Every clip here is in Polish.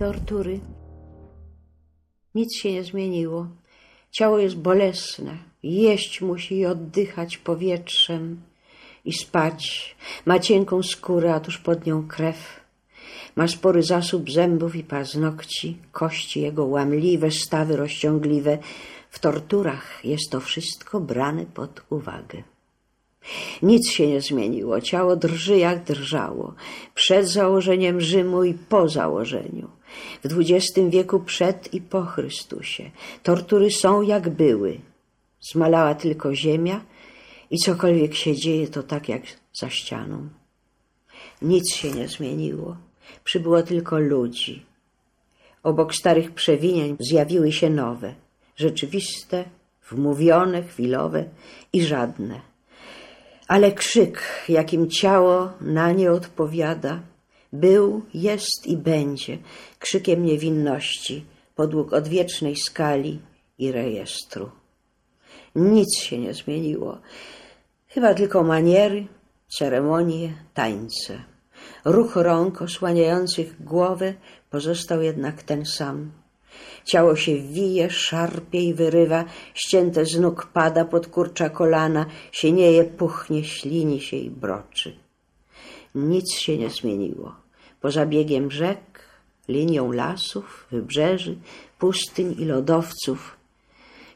tortury. Nic się nie zmieniło. Ciało jest bolesne. Jeść musi i oddychać powietrzem i spać. Ma cienką skórę, a tuż pod nią krew. Ma spory zasób zębów i paznokci, kości jego łamliwe, stawy rozciągliwe. W torturach jest to wszystko brane pod uwagę. Nic się nie zmieniło, ciało drży jak drżało, przed założeniem Rzymu i po założeniu. W XX wieku przed i po Chrystusie. Tortury są jak były. Zmalała tylko ziemia i cokolwiek się dzieje, to tak jak za ścianą. Nic się nie zmieniło, przybyło tylko ludzi. Obok starych przewinień zjawiły się nowe, rzeczywiste, wmówione, chwilowe i żadne. Ale krzyk, jakim ciało na nie odpowiada, był, jest i będzie krzykiem niewinności podług odwiecznej skali i rejestru. Nic się nie zmieniło, chyba tylko maniery, ceremonie, tańce. Ruch rąk osłaniających głowę pozostał jednak ten sam. Ciało się wije, szarpie i wyrywa, ścięte z nóg pada pod kurcza kolana, sienieje, puchnie, ślini się i broczy. Nic się nie zmieniło. Poza biegiem rzek, linią lasów, wybrzeży, pustyń i lodowców.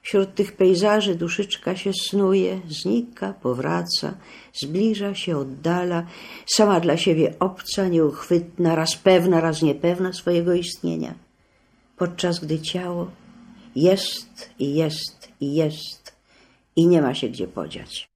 Wśród tych pejzaży duszyczka się snuje, znika, powraca, zbliża się, oddala, sama dla siebie obca, nieuchwytna, raz pewna, raz niepewna swojego istnienia podczas gdy ciało jest i jest i jest i nie ma się gdzie podziać.